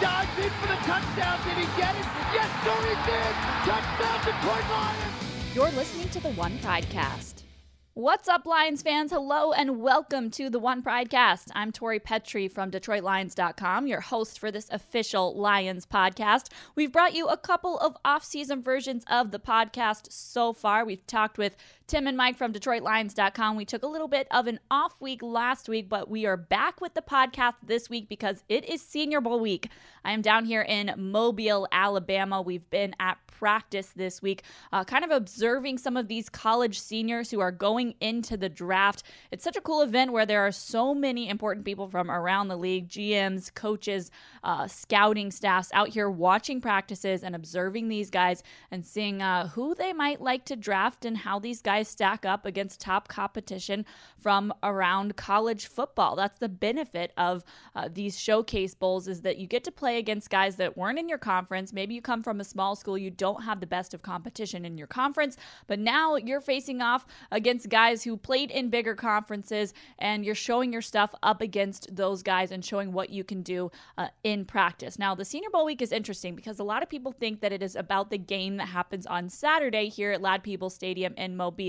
dives in for the touchdown. Did he get it? Yes, sir, he did. Touchdown, Detroit Lions. You're listening to the One Pridecast. What's up, Lions fans? Hello and welcome to the One Pridecast. I'm Tori Petrie from DetroitLions.com, your host for this official Lions podcast. We've brought you a couple of off-season versions of the podcast so far. We've talked with Tim and Mike from DetroitLions.com. We took a little bit of an off week last week, but we are back with the podcast this week because it is Senior Bowl week. I am down here in Mobile, Alabama. We've been at practice this week, uh, kind of observing some of these college seniors who are going into the draft. It's such a cool event where there are so many important people from around the league GMs, coaches, uh, scouting staffs out here watching practices and observing these guys and seeing uh, who they might like to draft and how these guys guys stack up against top competition from around college football. That's the benefit of uh, these showcase bowls is that you get to play against guys that weren't in your conference. Maybe you come from a small school, you don't have the best of competition in your conference, but now you're facing off against guys who played in bigger conferences and you're showing your stuff up against those guys and showing what you can do uh, in practice. Now, the Senior Bowl week is interesting because a lot of people think that it is about the game that happens on Saturday here at Ladd-Peebles Stadium in Mobile.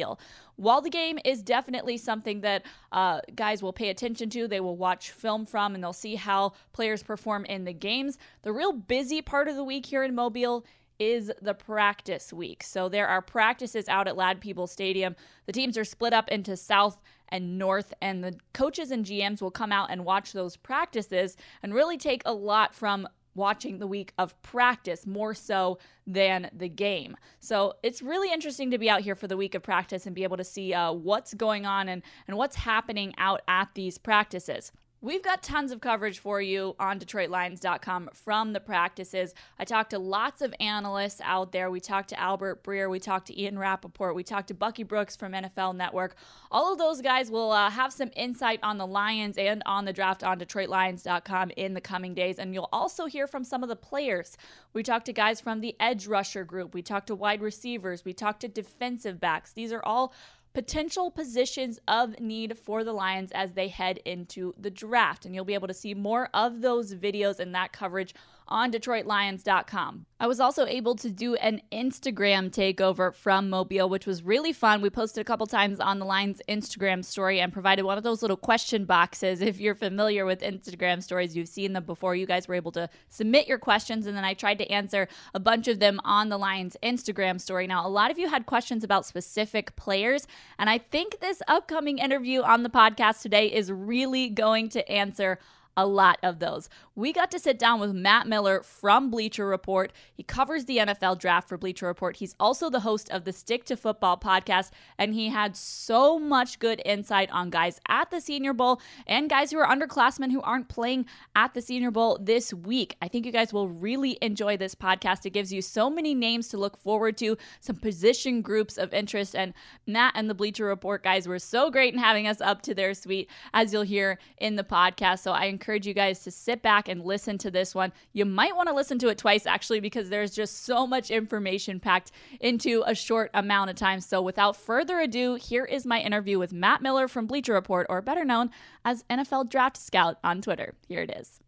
While the game is definitely something that uh, guys will pay attention to, they will watch film from, and they'll see how players perform in the games. The real busy part of the week here in Mobile is the practice week. So there are practices out at Ladd-Peebles Stadium. The teams are split up into South and North, and the coaches and GMs will come out and watch those practices and really take a lot from watching the week of practice more so than the game. So it's really interesting to be out here for the week of practice and be able to see uh, what's going on and, and what's happening out at these practices. We've got tons of coverage for you on DetroitLions.com from the practices. I talked to lots of analysts out there. We talked to Albert Breer. We talked to Ian Rapoport. We talked to Bucky Brooks from NFL Network. All of those guys will uh, have some insight on the Lions and on the draft on DetroitLions.com in the coming days. And you'll also hear from some of the players. We talked to guys from the edge rusher group. We talked to wide receivers. We talked to defensive backs. These are all potential positions of need for the Lions as they head into the draft. And you'll be able to see more of those videos and that coverage on DetroitLions.com. I was also able to do an Instagram takeover from Mobile, which was really fun. We posted a couple times on the Lions Instagram story and provided one of those little question boxes. If you're familiar with Instagram stories, you've seen them before. You guys were able to submit your questions, and then I tried to answer a bunch of them on the Lions Instagram story. Now, a lot of you had questions about specific players, and I think this upcoming interview on the podcast today is really going to answer a lot of those. We got to sit down with Matt Miller from Bleacher Report. He covers the NFL draft for Bleacher Report. He's also the host of the Stick to Football podcast, and he had so much good insight on guys at the Senior Bowl and guys who are underclassmen who aren't playing at the Senior Bowl this week. I think you guys will really enjoy this podcast. It gives you so many names to look forward to, some position groups of interest, and Matt and the Bleacher Report guys were so great in having us up to their suite, as you'll hear in the podcast. So I encourage encourage you guys to sit back and listen to this one. You might want to listen to it twice, actually, because there's just so much information packed into a short amount of time. So, without further ado, here is my interview with Matt Miller from Bleacher Report, or better known as NFL Draft Scout on Twitter. Here it is.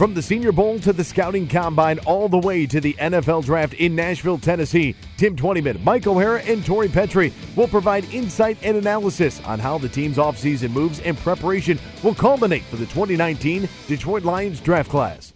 From the Senior Bowl to the Scouting Combine, all the way to the NFL Draft in Nashville, Tennessee, Tim Twentyman, Mike O'Hara, and Tori Petrie will provide insight and analysis on how the team's offseason moves and preparation will culminate for the 2019 Detroit Lions draft class.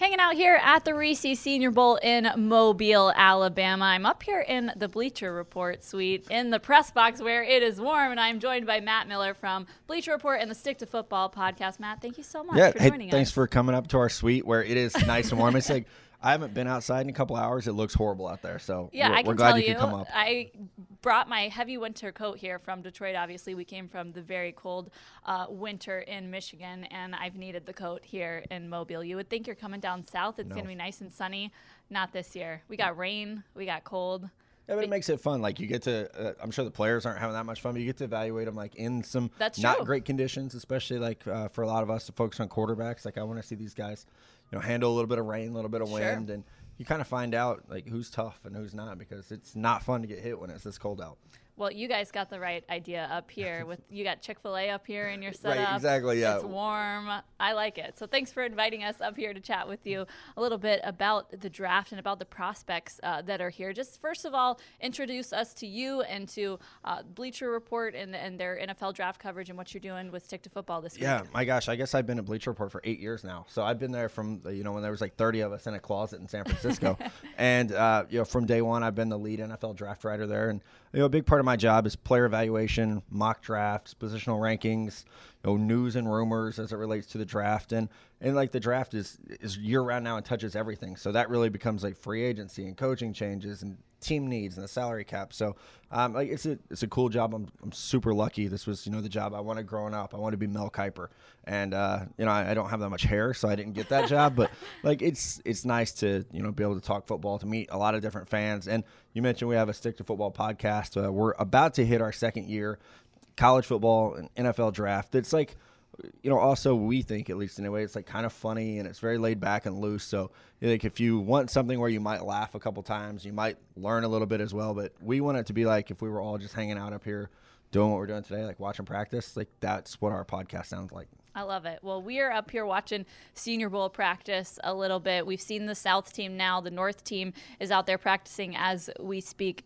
Hanging out here at the Reese Senior Bowl in Mobile, Alabama. I'm up here in the Bleacher Report suite in the press box where it is warm, and I'm joined by Matt Miller from Bleacher Report and the Stick to Football podcast. Matt, thank you so much yeah, for hey, joining thanks us. for coming up to our suite where it is nice and warm. it's like I haven't been outside in a couple hours. It looks horrible out there. So yeah, we're, I can tell you you. could come up. I brought my heavy winter coat here from Detroit. Obviously, we came from the very cold uh, winter in Michigan, and I've needed the coat here in Mobile. You would think you're coming down south; it's No. going to be nice and sunny. Not this year. We got rain. We got cold. Yeah, but it makes it fun. Like you get to, uh, I'm sure the players aren't having that much fun, but you get to evaluate them like in some That's not true. great conditions, especially like uh, for a lot of us to focus on quarterbacks. Like I want to see these guys, you know, handle a little bit of rain, a little bit of Sure. wind, and you kind of find out like who's tough and who's not because it's not fun to get hit when it's this cold out. Well, you guys got the right idea up here. With you got Chick Fil A up here in your setup. Right, exactly. Yeah, it's warm. I like it. So thanks for inviting us up here to chat with you a little bit about the draft and about the prospects uh, that are here. Just first of all, introduce us to you and to uh, Bleacher Report and, and their NFL draft coverage and what you're doing with Stick to Football this yeah, week. Yeah, my gosh, I guess I've been at Bleacher Report for eight years now. So I've been there from you know when there was like 30 of us in a closet in San Francisco, and uh, you know from day one I've been the lead NFL draft writer there, and you know a big part of my job is player evaluation, mock drafts, positional rankings, you know news and rumors as it relates to the draft, and and like the draft is is year round now and touches everything. So that really becomes like free agency and coaching changes and team needs and the salary cap. So um, like it's a it's a cool job. I'm, I'm super lucky. This was you know the job I wanted growing up. I wanted to be Mel Kiper, and uh, you know I, I, don't have that much hair, so I didn't get that job. But like it's it's nice to you know be able to talk football, to meet a lot of different fans. And you mentioned we have a stick to football podcast. Uh, we're about to hit our second year, college football and NFL draft. It's like you know, also we think, at least in a way, it's like kind of funny and it's very laid back and loose. So, like, if you want something where you might laugh a couple times, you might learn a little bit as well. But we want it to be like if we were all just hanging out up here doing what we're doing today, like watching practice, like that's what our podcast sounds like. I love it. Well, we are up here watching Senior Bowl practice a little bit. We've seen the South team now. The North team is out there practicing as we speak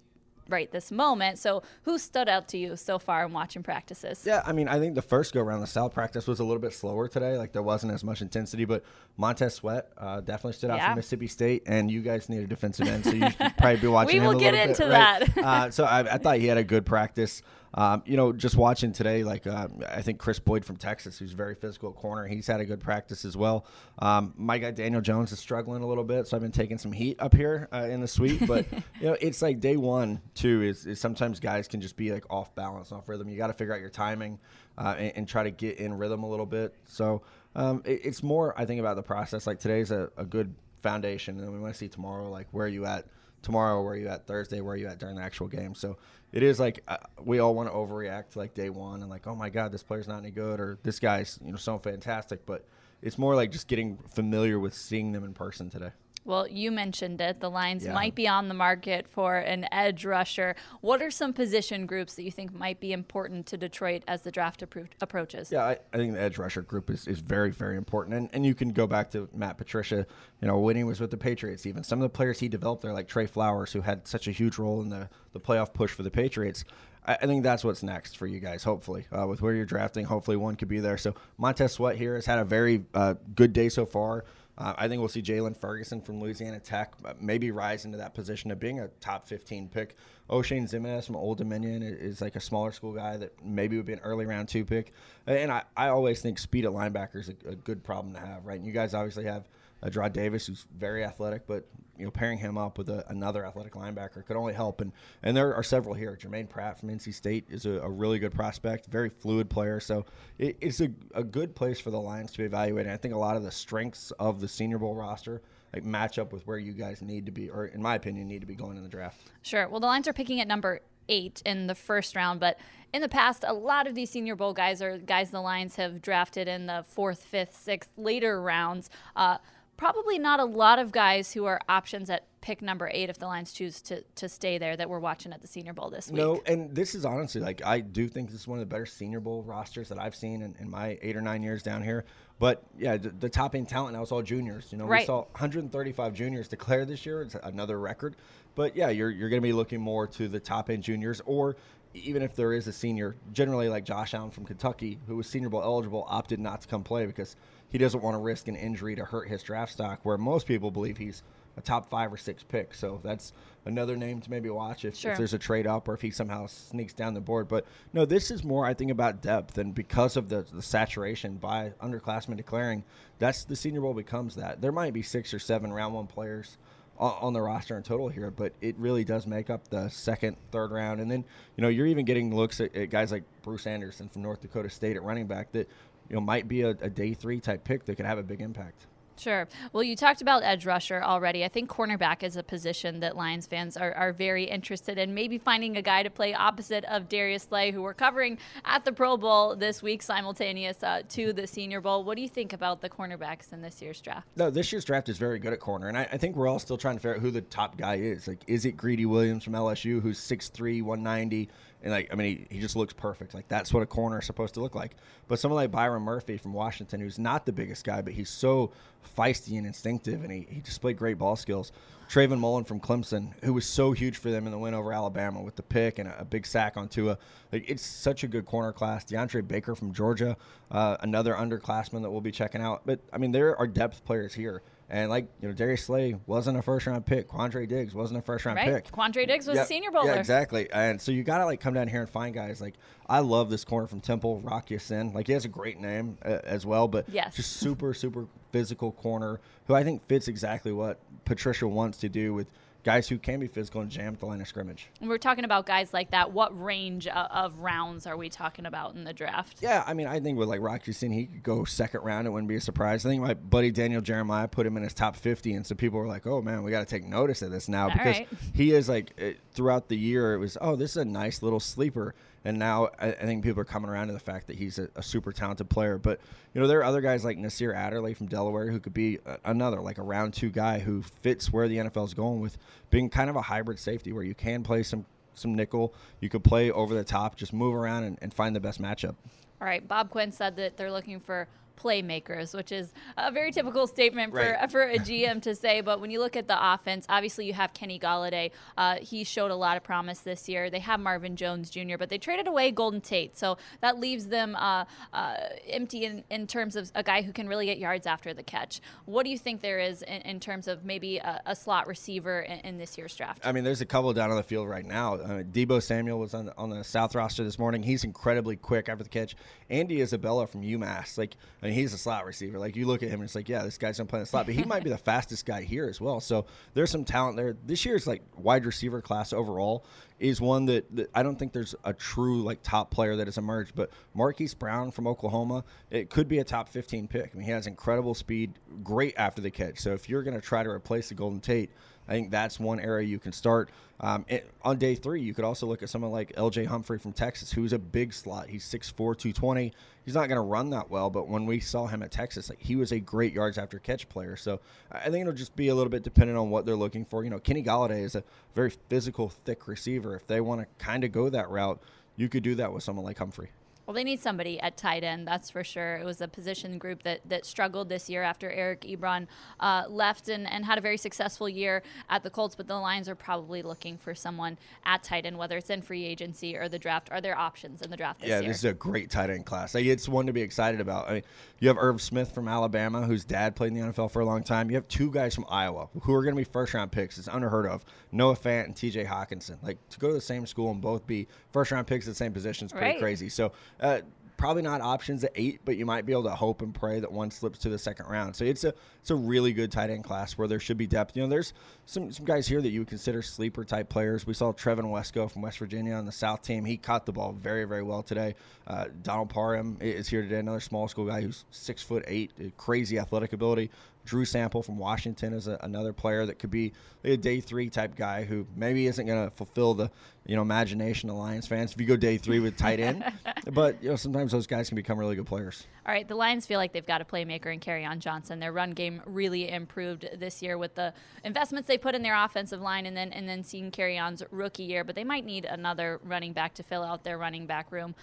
right this moment. So, who stood out to you so far in watching practices? Yeah, I mean, I think the first go around the South practice was a little bit slower today. Like there wasn't as much intensity, but Montez Sweat uh, definitely stood out yeah. from Mississippi State, and you guys need a defensive end, so you should probably be watching. we will get into bit, that. Right? uh, so I, I, thought he had a good practice. Um, you know, just watching today, like uh, I think Kris Boyd from Texas, who's very physical corner, he's had a good practice as well. Um, my guy Daniel Jones is struggling a little bit, so I've been taking some heat up here uh, in the suite. But you know, it's like day one too is, is sometimes guys can just be like off balance, off rhythm. You got to figure out your timing uh, and, and, try to get in rhythm a little bit. So um, it, it's more I think about the process. Like today's a, a good foundation, and we want to see tomorrow like where are you at tomorrow, where are you at Thursday, where are you at during the actual game. So it is like uh, we all want to overreact to like day one and like, oh my god, this player's not any good or this guy's you know so fantastic. But it's more like just getting familiar with seeing them in person today. Well, you mentioned it. The Lions yeah. might be on the market for an edge rusher. What are some position groups that you think might be important to Detroit as the draft appro- approaches? Yeah, I, I, think the edge rusher group is, is very, very important. And, and you can go back to Matt Patricia, you know, when he was with the Patriots, even some of the players he developed there, like Trey Flowers, who had such a huge role in the, the playoff push for the Patriots. I, I think that's what's next for you guys, hopefully, uh, with where you're drafting. Hopefully, one could be there. So Montez Sweat here has had a very uh, good day so far. Uh, I think we'll see Jaylon Ferguson from Louisiana Tech uh, maybe rise into that position of being a top 15 pick. Oshane Ximines from Old Dominion is, like a smaller school guy that maybe would be an early round two pick. And I, I always think speed at linebacker is a, a good problem to have, right? And you guys obviously have – uh, Davis, who's very athletic, but you know pairing him up with a, another athletic linebacker could only help. And and there are several here. Germaine Pratt from NC State is a, a really good prospect, very fluid player. So it, it's a, a good place for the Lions to be evaluated. I think a lot of the strengths of the Senior Bowl roster like match up with where you guys need to be, or in my opinion, need to be going in the draft. Sure. Well, the Lions are picking at number eight in the first round, but in the past, a lot of these Senior Bowl guys are guys the Lions have drafted in the fourth, fifth, sixth, later rounds. Uh, probably not a lot of guys who are options at pick number eight if the Lions choose to, to stay there that we're watching at the Senior Bowl this week. No, and this is honestly like I do think this is one of the better Senior Bowl rosters that I've seen in, in my eight or nine years down here. But yeah, the, the top end talent now is all juniors. You know, right. we saw 135 juniors declare this year. It's another record. But yeah, you're you're going to be looking more to the top end juniors or even if there is a senior, generally like Josh Allen from Kentucky, who was Senior Bowl eligible, opted not to come play because he doesn't want to risk an injury to hurt his draft stock, where most people believe he's a top five or six pick. So that's another name to maybe watch if, sure. if, there's a trade up or if he somehow sneaks down the board. But no, this is more, I think, about depth. And because of the, the saturation by underclassmen declaring, that's the Senior Bowl becomes that. There might be six or seven round one players on the roster in total here, but it really does make up the second, third round. And then, you know, you're even getting looks at, at guys like Bruce Anderson from North Dakota State at running back that you know might be a, a day three type pick that could have a big impact. Sure. Well, you talked about edge rusher already. I think cornerback is a position that Lions fans are, are very interested in. Maybe finding a guy to play opposite of Darius Slay, who we're covering at the Pro Bowl this week, simultaneous uh, to the Senior Bowl. What do you think about the cornerbacks in this year's draft? No, this year's draft is very good at corner, and I, I think we're all still trying to figure out who the top guy is. Like, is it Greedy Williams from LSU, who's 6'3", 190, And like, I mean, he, he just looks perfect. Like that's what a corner is supposed to look like. But someone like Byron Murphy from Washington, who's not the biggest guy, but he's so feisty and instinctive, and he, he displayed great ball skills. Trayvon Mullen from Clemson, who was so huge for them in the win over Alabama with the pick and a, a big sack on Tua. Like it's such a good corner class. DeAndre Baker from Georgia, uh, another underclassman that we'll be checking out. But I mean, there are depth players here. And like you know, Darius Slay wasn't a first round pick. Quandre Diggs wasn't a first round right? pick. Quandre Diggs was Yeah, a Senior Bowler. Yeah, exactly. And so you gotta like come down here and find guys like I love this corner from Temple, Rock Sin. Like he has a great name uh, as well, but Yes. just super super physical corner who I think fits exactly what Patricia wants to do with guys who can be physical and jam at the line of scrimmage. When we're talking about guys like that, what range of, of rounds are we talking about in the draft? Yeah, I mean, I think with like Rock Ya-Sin, he could go second round. It wouldn't be a surprise. I think my buddy Daniel Jeremiah put him in his top 50, and so people were like, "Oh man, we got to take notice of this now," All because right. he is like it, throughout the year, it was, "Oh, this is a nice little sleeper," and now I, I think people are coming around to the fact that he's a, a super talented player. But you know, there are other guys like Nasir Adderley from Delaware who could be a, another like a round two guy who fits where the NFL is going with being kind of a hybrid safety where you can play some some nickel, you could play over the top, just move around and, and find the best matchup. All right, Bob Quinn said that they're looking for playmakers, which is a very typical statement for Right. for a GM to say. But when you look at the offense, obviously you have Kenny Golladay. Uh, he showed a lot of promise this year. They have Marvin Jones Jr., but they traded away Golden Tate, so that leaves them uh, uh, empty in, in terms of a guy who can really get yards after the catch. What do you think there is in, in terms of maybe a, a slot receiver in, in this year's draft? I mean, there's a couple down on the field right now. Deebo Samuel was on the, on the South roster this morning. He's incredibly quick after the catch. Andy Isabella from UMass, like, I mean, he's a slot receiver. Like, you look at him and it's like, yeah, this guy's gonna play in the slot, but he might be the fastest guy here as well. So there's some talent there. This year's like wide receiver class overall is one that, that I don't think there's a true like top player that has emerged. But Marquise Brown from Oklahoma, it could be a top 15 pick. I mean, he has incredible speed, great after the catch. So if you're gonna try to replace the Golden Tate. I think that's one area you can start. Um, it, on day three, you could also look at someone like LJ Humphrey from Texas, who's a big slot. He's 6'4, 220. He's not going to run that well, but when we saw him at Texas, like, he was a great yards after catch player. So I think it'll just be a little bit dependent on what they're looking for. You know, Kenny Golladay is a very physical, thick receiver. If they want to kind of go that route, you could do that with someone like Humphrey. Well, they need somebody at tight end, that's for sure. It was a position group that, that struggled this year after Eric Ebron uh, left and, and had a very successful year at the Colts, but the Lions are probably looking for someone at tight end, whether it's in free agency or the draft. Are there options in the draft this yeah, year? this is a great tight end class. Like, it's one to be excited about. I mean, you have Irv Smith from Alabama, whose dad played in the NFL for a long time. You have two guys from Iowa who are going to be first round picks. It's unheard of. Noah Fant and T.J. Hockenson. Like to go to the same school and both be first round picks at the same position is pretty Right. crazy. So. Uh, Probably not options at eight, but you might be able to hope and pray that one slips to the second round. So it's a it's a really good tight end class where there should be depth. You know, there's some some guys here that you would consider sleeper type players. We saw Trevon Wesco from West Virginia on the South team. He caught the ball very very well today. Uh, Donald Parham is here today, another small school guy who's six foot eight, crazy athletic ability. Drew Sample from Washington is a, another player that could be a day three type guy who maybe isn't going to fulfill the you know imagination of Lions fans if you go day three with tight end. but you know sometimes those guys can become really good players. All right, the Lions feel like they've got a playmaker in Kerryon Johnson. Their run game really improved this year with the investments they put in their offensive line, and then and then seeing Kerryon's rookie year. But they might need another running back to fill out their running back room.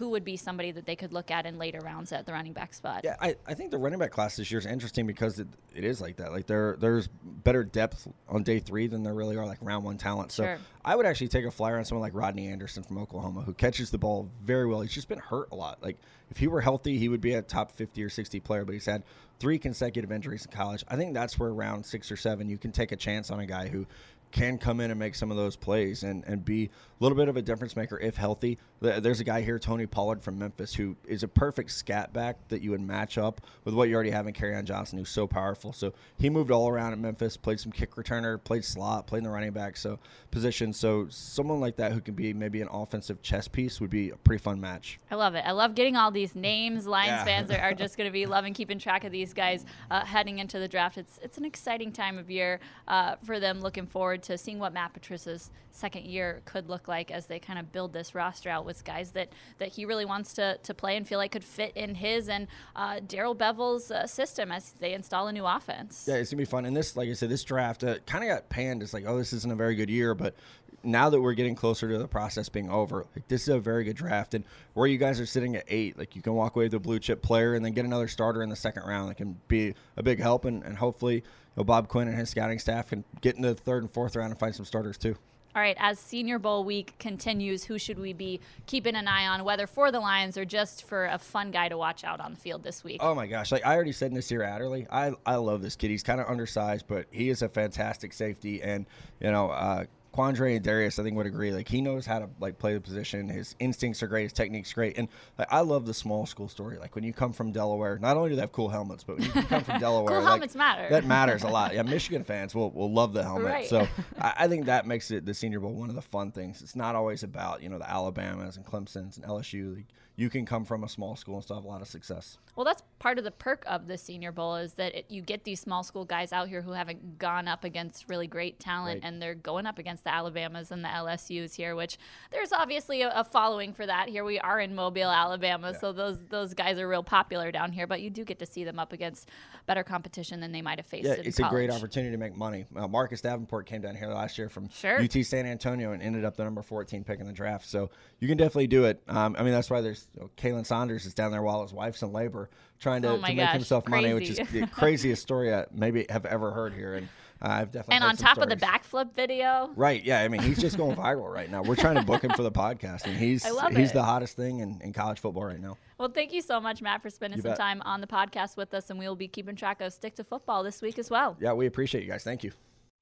Who would be somebody that they could look at in later rounds at the running back spot? Yeah, I, I think the running back class this year is interesting because it, it is like that. Like there there's better depth on day three than there really are like round one talent. So Sure. I would actually take a flyer on someone like Rodney Anderson from Oklahoma who catches the ball very well. He's just been hurt a lot. Like if he were healthy, he would be a top fifty or sixty player, but he's had three consecutive injuries in college. I think that's where round six or seven you can take a chance on a guy who can come in and make some of those plays and, and be a little bit of a difference maker if healthy. There's a guy here, Tony Pollard from Memphis, who is a perfect scat back that you would match up with what you already have in Carry Johnson, who's so powerful. So he moved all around in Memphis, played some kick returner, played slot, played in the running back so position. So someone like that who can be maybe an offensive chess piece would be a pretty fun match. I love it. I love getting all these names. Lions Yeah. fans are, are just going to be loving keeping track of these guys uh, heading into the draft. It's it's an exciting time of year uh, for them. Looking forward to seeing what Matt Patricia's second year could look like as they kind of build this roster out with guys that, that he really wants to, to play and feel like could fit in his and uh, Darrell Bevell's uh, system as they install a new offense. Yeah, it's gonna be fun. And this, like I said, this draft uh, kind of got panned It's like, oh, this isn't a very good year, but now that we're getting closer to the process being over, like, this is a very good draft. And where you guys are sitting at eight, like you can walk away with a blue chip player and then get another starter in the second round that can be a big help. And, and hopefully, know, Bob Quinn and his scouting staff can get into the third and fourth round and find some starters too. All right, as Senior Bowl week continues, who should we be keeping an eye on, whether for the Lions or just for a fun guy to watch out on the field this week? Oh my gosh! Like I already said, Nasir Adderley, I I love this kid. He's kind of undersized, but he is a fantastic safety, and you know, uh, Quandre and Darius, I think, would agree. Like he knows how to like play the position. His instincts are great. His technique's great. And like I love the small school story. Like when you come from Delaware, not only do they have cool helmets, but when you come from Delaware, cool like, helmets matter. That matters a lot. Yeah, Michigan fans will, will love the helmet. Right. So I, I think that makes it the Senior Bowl one of the fun things. It's not always about you know the Alabamas and Clemson's and LSU. Like, you can come from a small school and still have a lot of success. Well, that's part of the perk of the Senior Bowl is that it, you get these small school guys out here who haven't gone up against really great talent, Right. and they're going up against the Alabamas and the LSU's here, which there's obviously a, a following for that. Here we are in Mobile, Alabama, so those those guys are real popular down here. But you do get to see them up against better competition than they might have faced. Yeah, it's a great opportunity to make money. Uh, Marcus Davenport came down here last year from Sure. UT San Antonio and ended up the number 14 pick in the draft. So you can definitely do it. Um, I mean, that's why there's you know, Khalen Saunders is down there while his wife's in labor trying to, Oh to make gosh, himself money, which is the craziest story I maybe have ever heard here. And uh, I've definitely And on some top of the backflip video, Right, yeah. I mean, he's just going viral right now. We're trying to book him for the podcast, and he's he's it. the hottest thing in, in college football right now. Well, thank you so much, Matt, for spending You some bet. time on the podcast with us, and we will be keeping track of Stick to Football this week as well. Yeah, we appreciate you guys. Thank you.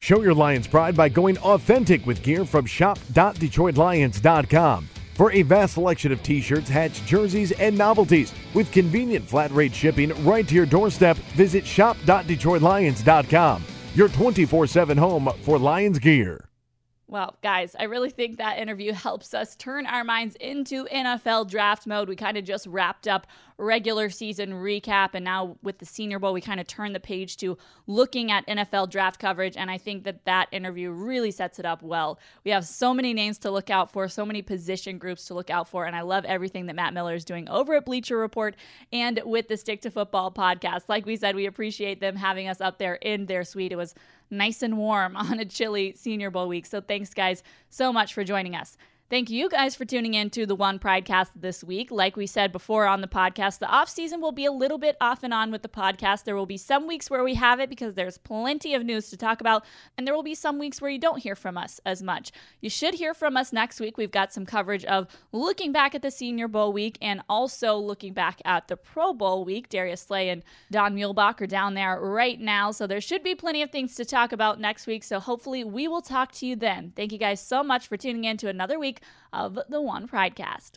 Show your Lions pride by going authentic with gear from shop.detroitlions.com. For a vast selection of t shirts, hats, jerseys, and novelties with convenient flat rate shipping right to your doorstep, visit shop.detroitlions.com. Your 24 7 home for Lions gear. Well, guys, I really think that interview helps us turn our minds into NFL draft mode. We kind of just wrapped up regular season recap, and now with the Senior Bowl, we kind of turn the page to looking at NFL draft coverage. And I think that that interview really sets it up well. We have so many names to look out for, so many position groups to look out for, and I love everything that Matt Miller is doing over at Bleacher Report and with the Stick to Football podcast. Like we said, we appreciate them having us up there in their suite. It was nice and warm on a chilly Senior Bowl week. So thanks, guys, so much for joining us. Thank you guys for tuning in to the One Pridecast this week. Like we said before on the podcast, the off season will be a little bit off and on with the podcast. There will be some weeks where we have it because there's plenty of news to talk about, and there will be some weeks where you don't hear from us as much. You should hear from us next week. We've got some coverage of looking back at the Senior Bowl week and also looking back at the Pro Bowl week. Darius Slay and Don Muhlbach are down there right now, so there should be plenty of things to talk about next week. So hopefully we will talk to you then. Thank you guys so much for tuning in to another week of the One Pridecast.